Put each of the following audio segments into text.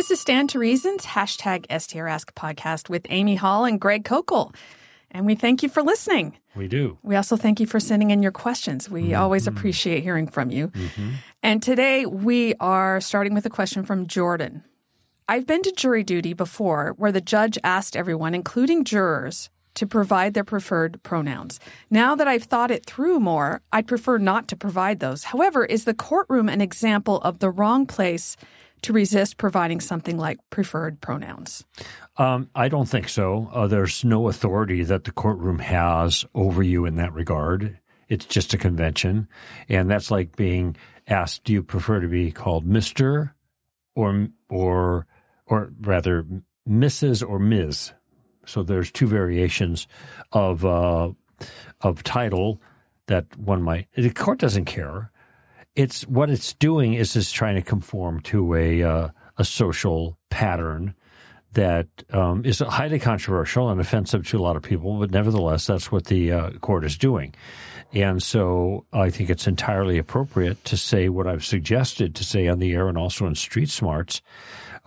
This is Stand to Reason's, hashtag STR Ask podcast with Amy Hall and Greg Koukl. And we thank you for listening. We do. We also thank you for sending in your questions. We mm-hmm. always appreciate hearing from you. Mm-hmm. And today we are starting with a question from Jordan. I've been to jury duty before where the judge asked everyone, including jurors, to provide their preferred pronouns. Now that I've thought it through more, I'd prefer not to provide those. However, is the courtroom an example of the wrong place to resist providing something like preferred pronouns? Um, I don't think so. Uh, there's no authority that the courtroom has over you in that regard. It's just a convention. And that's like being asked, do you prefer to be called Mr. or, or, or rather, Mrs. or Ms.? So there's two variations of, uh, of title that one might, the court doesn't care it's what it's doing is it's trying to conform to a uh, a social pattern that um, is highly controversial and offensive to a lot of people, but nevertheless, that's what the uh, court is doing. And so I think it's entirely appropriate to say what I've suggested to say on the air and also in Street Smarts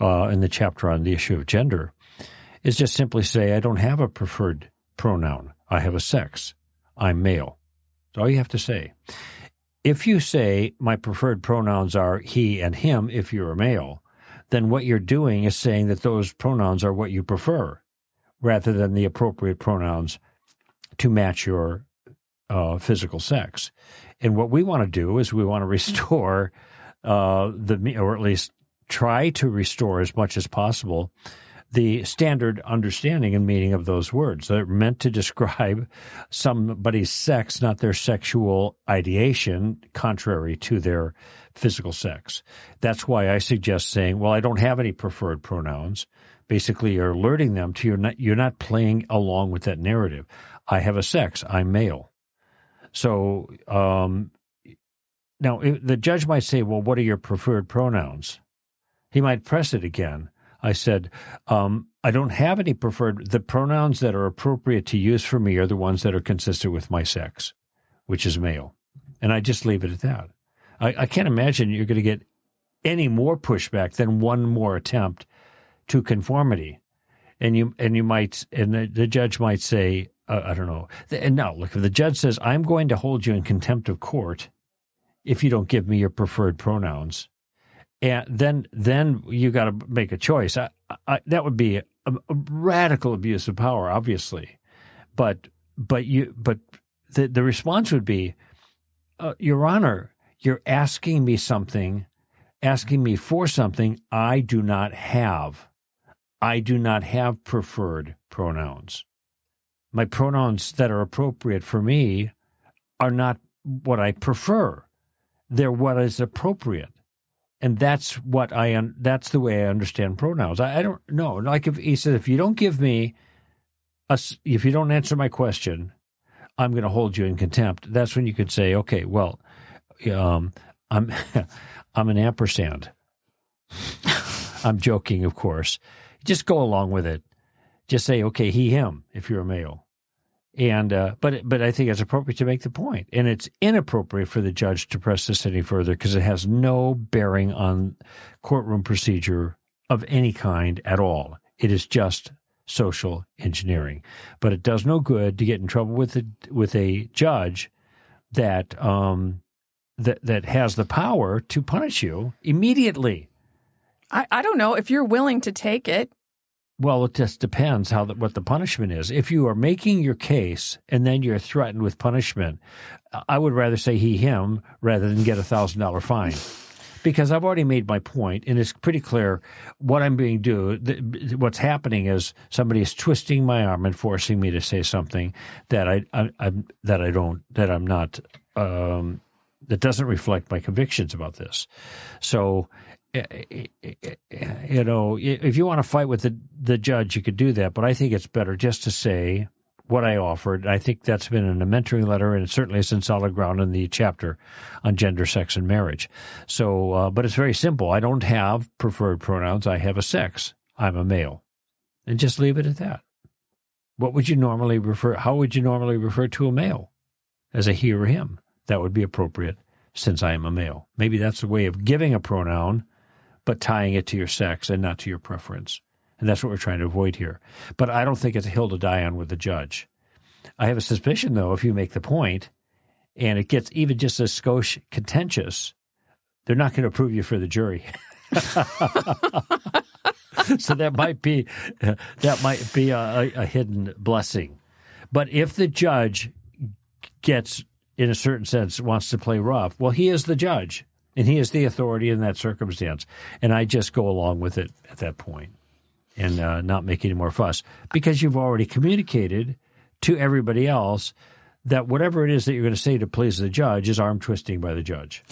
uh, in the chapter on the issue of gender is just simply say, I don't have a preferred pronoun. I have a sex. I'm male. That's all you have to say. If you say my preferred pronouns are he and him if you're a male, then what you're doing is saying that those pronouns are what you prefer rather than the appropriate pronouns to match your uh, physical sex. And what we want to do is we want to restore uh, the, or at least try to restore as much as possible the standard understanding and meaning of those words. They're meant to describe somebody's sex, not their sexual ideation, contrary to their physical sex. That's why I suggest saying, well, I don't have any preferred pronouns. Basically, you're alerting them to you're not, you're not playing along with that narrative. I have a sex. I'm male. So, um, now the judge might say, well, what are your preferred pronouns? He might press it again I said, um, I don't have any preferred. The pronouns that are appropriate to use for me are the ones that are consistent with my sex, which is male. And I just leave it at that. I, I can't imagine you're going to get any more pushback than one more attempt to conformity. And you and you might and the, the judge might say, uh, I don't know. And now, look, if the judge says, "I'm going to hold you in contempt of court if you don't give me your preferred pronouns," and then then you got to make a choice. I, I, that would be a, a, radical abuse of power, obviously, but but you but the the response would be, uh, Your Honor, you're asking me something, asking me for something I do not have. I do not have preferred pronouns. My pronouns that are appropriate for me are not what I prefer. They're what is appropriate and that's what I un- that's the way I understand pronouns. I, I, don't know. Like if he says, if you don't give me a, if you don't answer my question, I'm going to hold you in contempt. That's when you could say, okay, well, um, I'm I'm an ampersand. I'm joking, of course. Just go along with it. Just say, okay, he, him, if you're a male. And uh, but but I think it's appropriate to make the point, and it's inappropriate for the judge to press this any further because it has no bearing on courtroom procedure of any kind at all. It is just social engineering, but it does no good to get in trouble with a, with a judge that um, that that has the power to punish you immediately. I, I don't know if you're willing to take it. Well, it just depends how the, what the punishment is. If you are making your case and then you're threatened with punishment, I would rather say he him rather than get a thousand dollar fine. Because I've already made my point, and it's pretty clear what I'm being do. What's happening is somebody is twisting my arm and forcing me to say something that I, I, I that I don't that I'm not um, that doesn't reflect my convictions about this. So Eh, eh, eh, you know, if you want to fight with the, the judge, you could do that. But I think it's better just to say what I offered. I think that's been in a mentoring letter, and certainly is in solid ground in the chapter on gender, sex, and marriage. So, uh, but it's very simple. I don't have preferred pronouns. I have a sex. I'm a male, and just leave it at that. What would you normally refer? How would you normally refer to a male? As a he or him. That would be appropriate since I am a male. Maybe that's a way of giving a pronoun but tying it to your sex and not to your preference. And that's what we're trying to avoid here. But I don't think it's a hill to die on with the judge. I have a suspicion, though, if you make the point and it gets even just a skosh contentious, they're not going to approve you for the jury. so that might be that might be a, a, hidden blessing. But if the judge gets, in a certain sense, wants to play rough, well, he is the judge and he is the authority in that circumstance, and I just go along with it at that point and uh, not make any more fuss because you've already communicated to everybody else that whatever it is that you're going to say to please the judge is arm twisting by the judge.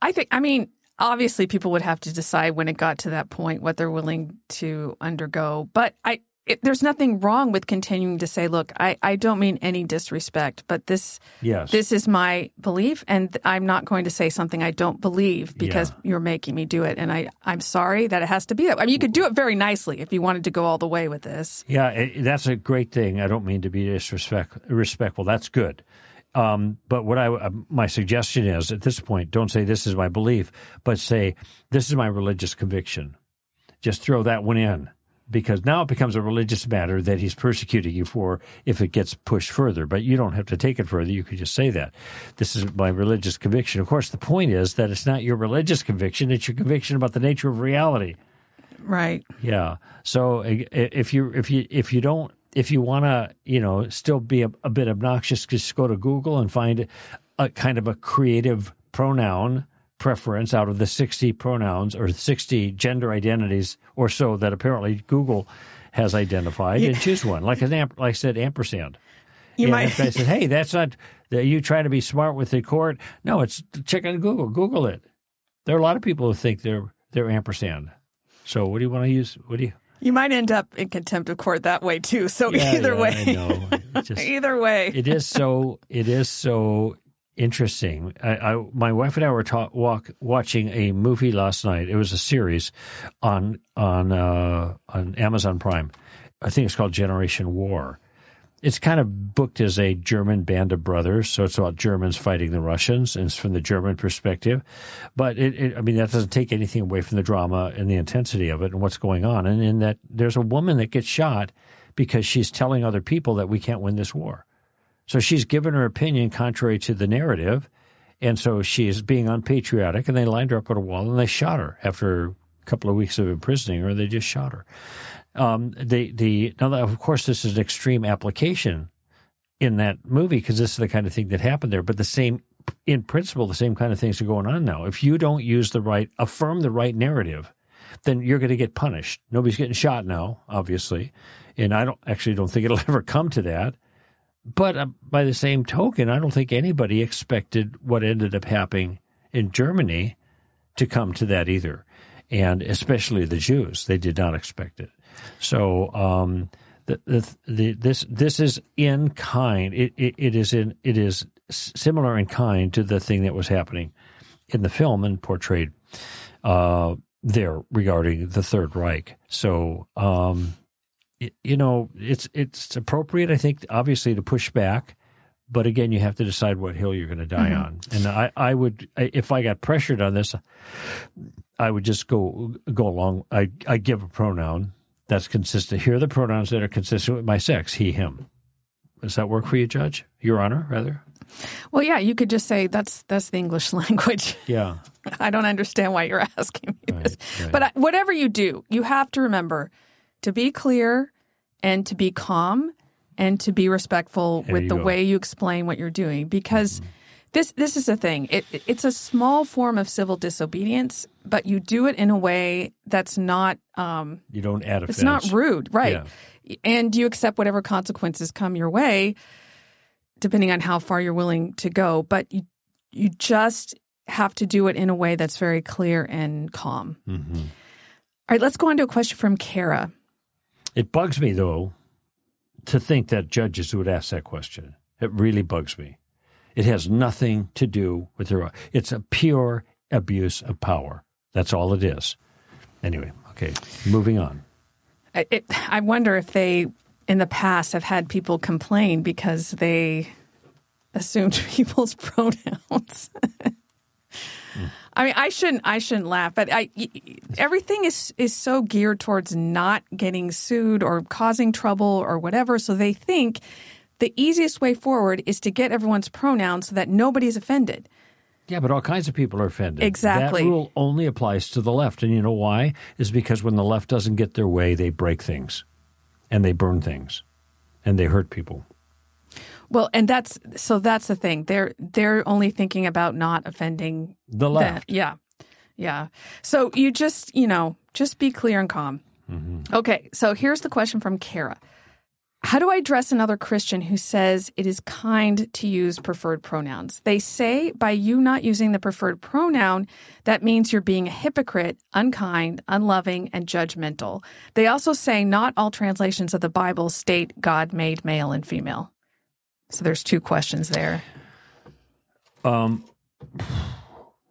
I think, I mean, obviously people would have to decide when it got to that point what they're willing to undergo. But I, it, there's nothing wrong with continuing to say, look, I, I don't mean any disrespect, but this yes. this is my belief, and I'm not going to say something I don't believe because yeah. you're making me do it. And I, I'm sorry that it has to be that. I mean, you could do it very nicely if you wanted to go all the way with this. Yeah, it, that's a great thing. I don't mean to be disrespectful. That's good. Um, but what I uh, my suggestion is at this point, don't say this is my belief, but say this is my religious conviction. Just throw that one in because now it becomes a religious matter that he's persecuting you for if it gets pushed further. But you don't have to take it further. You could just say that. This is my religious conviction. Of course, the point is that it's not your religious conviction, it's your conviction about the nature of reality. Right. Yeah. So if you if you if you don't if you want to, you know, still be a, a, bit obnoxious, just go to Google and find a kind of a creative pronoun preference out of the 60 pronouns or 60 gender identities or so that apparently Google has identified yeah. and choose one. Like an amp, like I said, ampersand. You and might I said, "Hey, that's not that you trying to be smart with the court." No, it's check on Google. Google it. There are a lot of people who think they're they're ampersand. So, what do you want to use? What do you? You might end up in contempt of court that way too. So yeah, either yeah, way, just, either way, it is so. It is so interesting. I, I, my wife and I were ta- walk, watching a movie last night. It was a series on on uh, on Amazon Prime. I think it's called Generation War, it's kind of booked as a German band of brothers, so it's about Germans fighting the Russians, and it's from the German perspective. But it, it, I mean, that doesn't take anything away from the drama and the intensity of it and what's going on. And in that, there's a woman that gets shot because she's telling other people that we can't win this war. So she's given her opinion contrary to the narrative, and so she's being unpatriotic. And they lined her up at a wall and they shot her after a couple of weeks of imprisoning her. They just shot her. Um, the the now of course this is an extreme application in that movie because this is the kind of thing that happened there. But the same, in principle, the same kind of things are going on now. If you don't use the right, affirm the right narrative, then you're going to get punished. Nobody's getting shot now, obviously, and I don't actually don't think it'll ever come to that. But uh, by the same token, I don't think anybody expected what ended up happening in Germany to come to that either, and especially the Jews. They did not expect it. So um, the, the, the, this this is in kind. It, it, it is in it is similar in kind to the thing that was happening in the film and portrayed uh, there regarding the Third Reich. So um, it, you know it's it's appropriate, I think, obviously to push back. But again, you have to decide what hill you're going to die mm-hmm. on. And I, I would, if I got pressured on this, I would just go go along. I I give a pronoun that's consistent. Here are the pronouns that are consistent with my sex, he, him. Does that work for you, Judge? Your Honor, rather? Well, yeah, you could just say that's that's the English language. Yeah. I don't understand why you're asking me right, this. Right. But whatever you do, you have to remember to be clear and to be calm and to be respectful there with the go. way you explain what you're doing because mm-hmm. this this is the thing. It, it's a small form of civil disobedience, but you do it in a way that's not um, you don't add offense. It's not rude, right? Yeah. And you accept whatever consequences come your way, depending on how far you're willing to go. But you you just have to do it in a way that's very clear and calm. Mm-hmm. All right, let's go on to a question from Kara. It bugs me though to think that judges would ask that question. It really bugs me. It has nothing to do with their. It's a pure abuse of power. That's all it is. Anyway, Okay, moving on. It, I wonder if they, in the past, have had people complain because they assumed people's pronouns. mm. I mean, I shouldn't. I shouldn't laugh, but I, everything is is so geared towards not getting sued or causing trouble or whatever. So they think the easiest way forward is to get everyone's pronouns so that nobody's offended. Yeah, but all kinds of people are offended. Exactly. That rule only applies to the left, and you know why? Is because when the left doesn't get their way, they break things, and they burn things, and they hurt people. Well, and that's so that's the thing. They're they're only thinking about not offending The left. yeah. Yeah. So you just, you know, just be clear and calm. Mm-hmm. Okay. So here's the question from Kara. How do I address another Christian who says it is kind to use preferred pronouns? They say by you not using the preferred pronoun, that means you're being a hypocrite, unkind, unloving, and judgmental. They also say not all translations of the Bible state God made male and female. So there's two questions there. Um,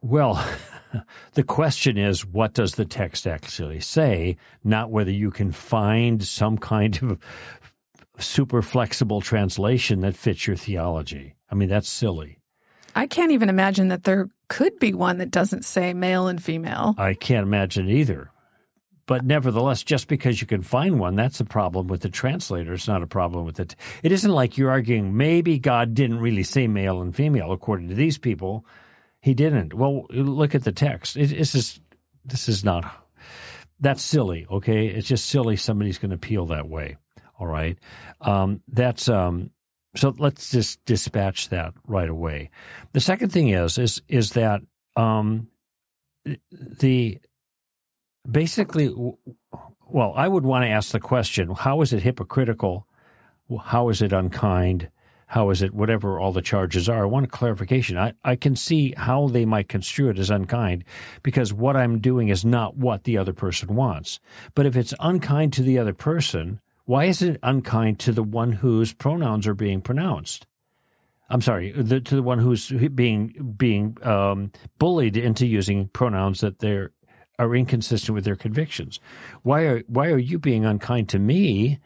well, the question is, what does the text actually say? Not whether you can find some kind of super flexible translation that fits your theology. I mean, that's silly. I can't even imagine that there could be one that doesn't say male and female. I can't imagine either. But nevertheless, just because you can find one, that's a problem with the translator. It's not a problem with it. It isn't like you're arguing maybe God didn't really say male and female according to these people. He didn't. Well, look at the text. It, this is this is not. That's silly. Okay, it's just silly. Somebody's going to peel that way. All right. Um, that's um, so. Let's just dispatch that right away. The second thing is is is that um, the basically, well, I would want to ask the question: How is it hypocritical? How is it unkind? How is it whatever all the charges are? I want a clarification. I, I can see how they might construe it as unkind because what I'm doing is not what the other person wants. But if it's unkind to the other person, why is it unkind to the one whose pronouns are being pronounced? I'm sorry, the, to the one who's being being um, bullied into using pronouns that they're are inconsistent with their convictions. Why are why are you being unkind to me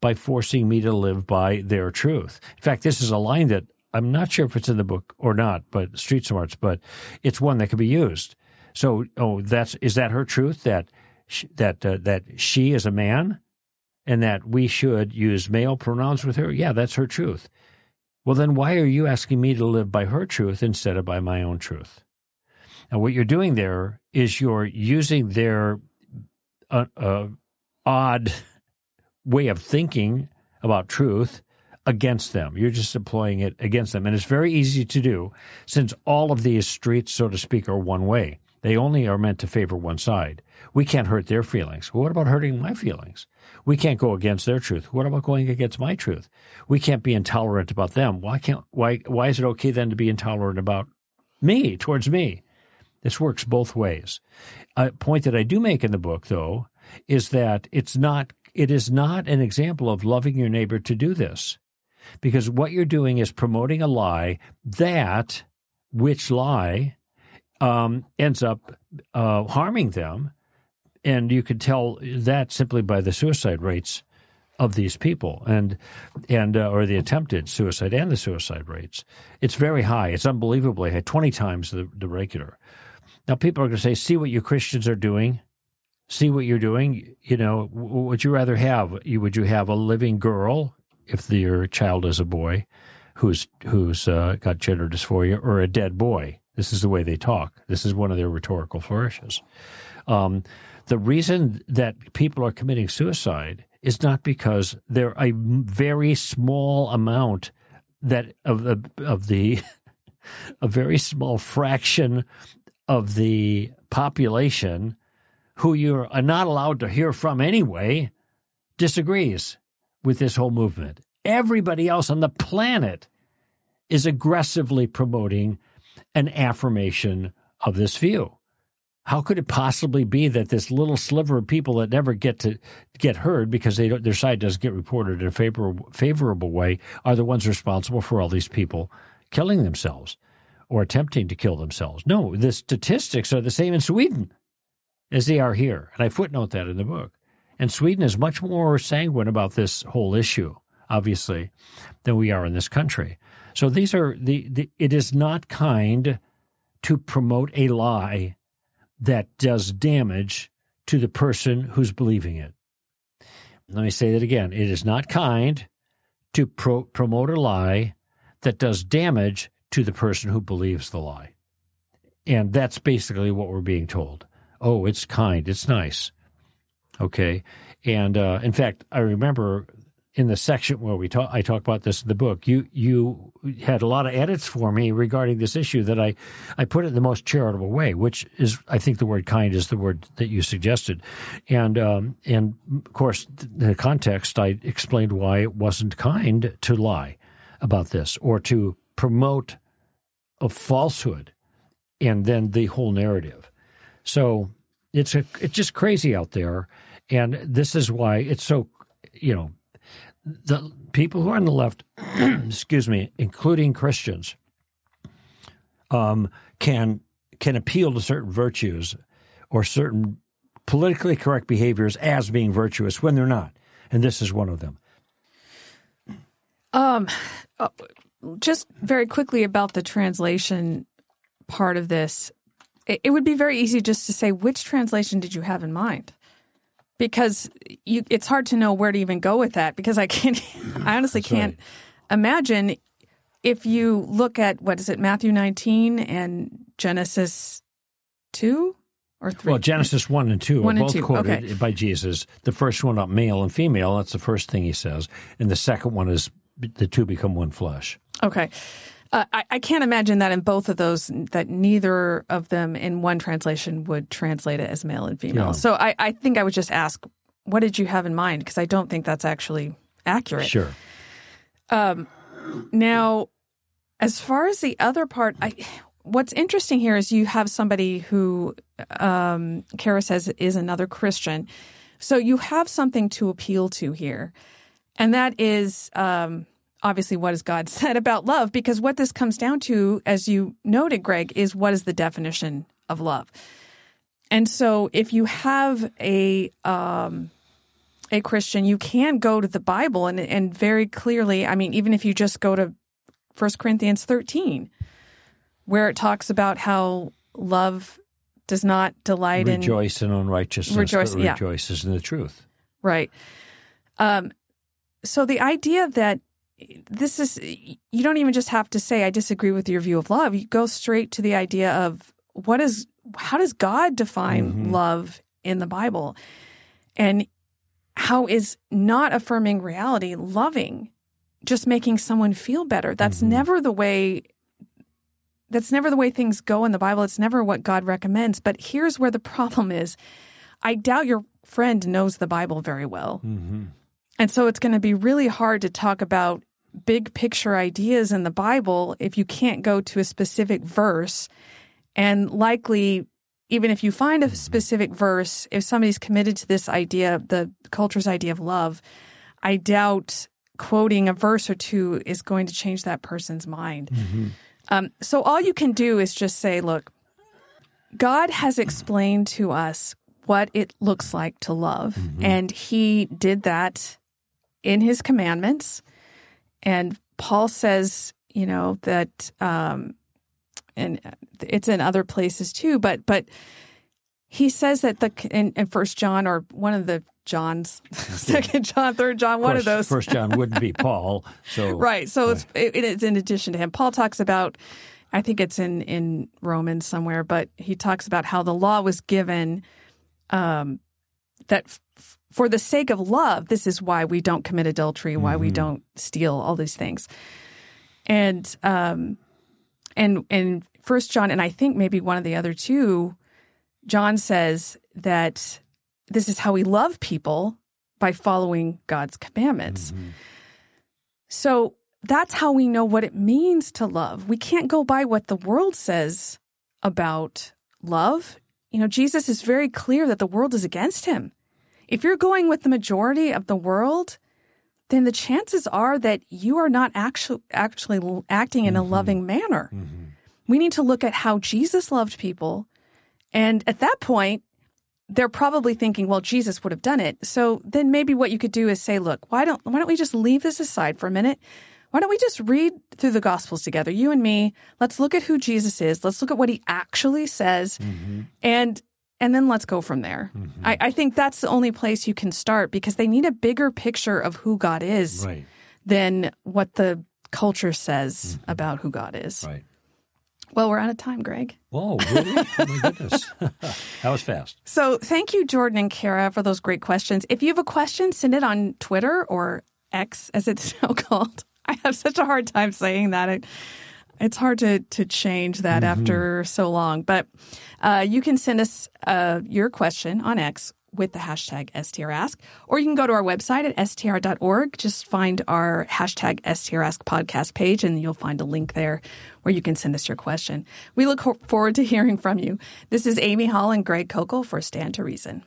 by forcing me to live by their truth? In fact, this is a line that I'm not sure if it's in the book or not, but Street Smarts, but it's one that could be used. So, oh, that's is that her truth that sh- that uh, that she is a man, and that we should use male pronouns with her? Yeah, that's her truth. Well, then why are you asking me to live by her truth instead of by my own truth? And what you're doing there is you're using their uh, uh, odd way of thinking about truth against them. You're just employing it against them. And it's very easy to do since all of these streets, so to speak, are one way. They only are meant to favor one side. We can't hurt their feelings. What about hurting my feelings? We can't go against their truth. What about going against my truth? We can't be intolerant about them. Why can't why why is it okay then to be intolerant about me towards me? This works both ways. A point that I do make in the book though is that it's not it is not an example of loving your neighbor to do this. Because what you're doing is promoting a lie that which lie um, ends up uh, harming them. And you could tell that simply by the suicide rates of these people and and uh, or the attempted suicide and the suicide rates. It's very high. It's unbelievably high, 20 times the, the regular. Now people are going to say, "See what you Christians are doing? See what you're doing? You know, would you rather have would you have a living girl if your child is a boy who's who's uh, got gender dysphoria or a dead boy?" This is the way they talk. This is one of their rhetorical flourishes. Um, the reason that people are committing suicide is not because they're a very small amount that of the of the a very small fraction of the population who you're uh, not allowed to hear from anyway disagrees with this whole movement. Everybody else on the planet is aggressively promoting an affirmation of this view. How could it possibly be that this little sliver of people that never get to get heard because they their side doesn't get reported in a favorable, favorable way are the ones responsible for all these people killing themselves or attempting to kill themselves? No, the statistics are the same in Sweden as they are here, and I footnote that in the book. And Sweden is much more sanguine about this whole issue, obviously, than we are in this country. So these are the, the it is not kind to promote a lie that does damage to the person who's believing it. Let me say that again. It is not kind to pro- promote a lie that does damage to the person who believes the lie. And that's basically what we're being told. Oh, it's kind, it's nice. Okay. And uh, in fact, I remember in the section where we talk, I talk about this in the book. You you had a lot of edits for me regarding this issue that I I put it in the most charitable way, which is I think the word kind is the word that you suggested, and um, and of course the context I explained why it wasn't kind to lie about this or to promote a falsehood, and then the whole narrative. So it's a it's just crazy out there, and this is why it's so you know the people who are on the left, excuse me, including Christians, um, can can appeal to certain virtues or certain politically correct behaviors as being virtuous when they're not, and this is one of them. Um, uh, just very quickly about the translation part of this, it, would be very easy just to say which translation did you have in mind because you, it's hard to know where to even go with that because I can't, I honestly That's can't right. imagine if you look at what is it, Matthew 19 and Genesis 2 or 3? Well, Genesis 1 and 2 One are both two, quoted okay. by Jesus. The first one about male and female, that's the first thing he says. And the second one is the two become one flesh. Okay. Uh, I, I can't imagine that in both of those, that neither of them in one translation would translate it as male and female. So I, I think I would just ask, what did you have in mind? Because I don't think that's actually accurate. Sure. Now, as far as the other part, I, what's interesting here is you have somebody who um, Kara says is another Christian. So you have something to appeal to here. And that is um, obviously what has God said about love, because what this comes down to, as you noted, Greg, is what is the definition of love. And so if you have a um, a Christian, you can go to the Bible and and very clearly, I mean, even if you just go to 1 Corinthians 13, where it talks about how love does not delight in Rejoice in unrighteousness, Rejoice- yeah. rejoices in the truth. Right. Um, so the idea that this is, you don't even just have to say, I disagree with your view of love. You go straight to the idea of what is, how does God define mm-hmm. love in the Bible? And how is not affirming reality loving, just making someone feel better? That's mm-hmm. never the way. That's never the way things go in the Bible. It's never what God recommends. But here's where the problem is. I doubt your friend knows the Bible very well. Mm-hmm. And so it's going to be really hard to talk about big picture ideas in the Bible if you can't go to a specific verse. And likely, even if you find a specific verse, if somebody's committed to this idea, the culture's idea of love, I doubt quoting a verse or two is going to change that person's mind. Um, so all you can do is just say, look, God has explained to us what it looks like to love, and He did that in His commandments. And Paul says, you know, that, um, and it's in other places too, but but he says that the in, in First John or one of the Johns, Second John, Third John, one of those, First John wouldn't be Paul. So Right. So it's it, it's in addition to him. Paul talks about I think it's in in Romans somewhere, but he talks about how the law was given um that f- for the sake of love, this is why we don't commit adultery, why we don't steal, all these things. And um and and first John and I think maybe one of the other two John says that this is how we love people by following God's commandments. So that's how we know what it means to love. We can't go by what the world says about love. You know, Jesus is very clear that the world is against him. If you're going with the majority of the world, then the chances are that you are not actually actually acting in a loving manner. We need to look at how Jesus loved people, and at that point, they're probably thinking, well, Jesus would have done it. So then maybe what you could do is say, look, why don't why don't we just leave this aside for a minute? why don't we just read through the Gospels together, you and me? Let's look at who Jesus is. Let's look at what he actually says, Mm-hmm. and and then let's go from there. I, I think that's the only place you can start because they need a bigger picture of who God is Right. than what the culture says about who God is. Mm-hmm. Right. Well, we're out of time, Greg. Whoa, really? oh my goodness. that was fast. So thank you, Jordan and Kara, for those great questions. If you have a question, send it on Twitter or X, as it's now called. I have such a hard time saying that. It, it's hard to, to change that after so long. But uh, you can send us uh, your question on X with the hashtag STRask, or you can go to our website at str.org. Just find our hashtag STRask podcast page, and you'll find a link there where you can send us your question. We look ho- forward to hearing from you. This is Amy Hall and Greg Koukl for Stand to Reason.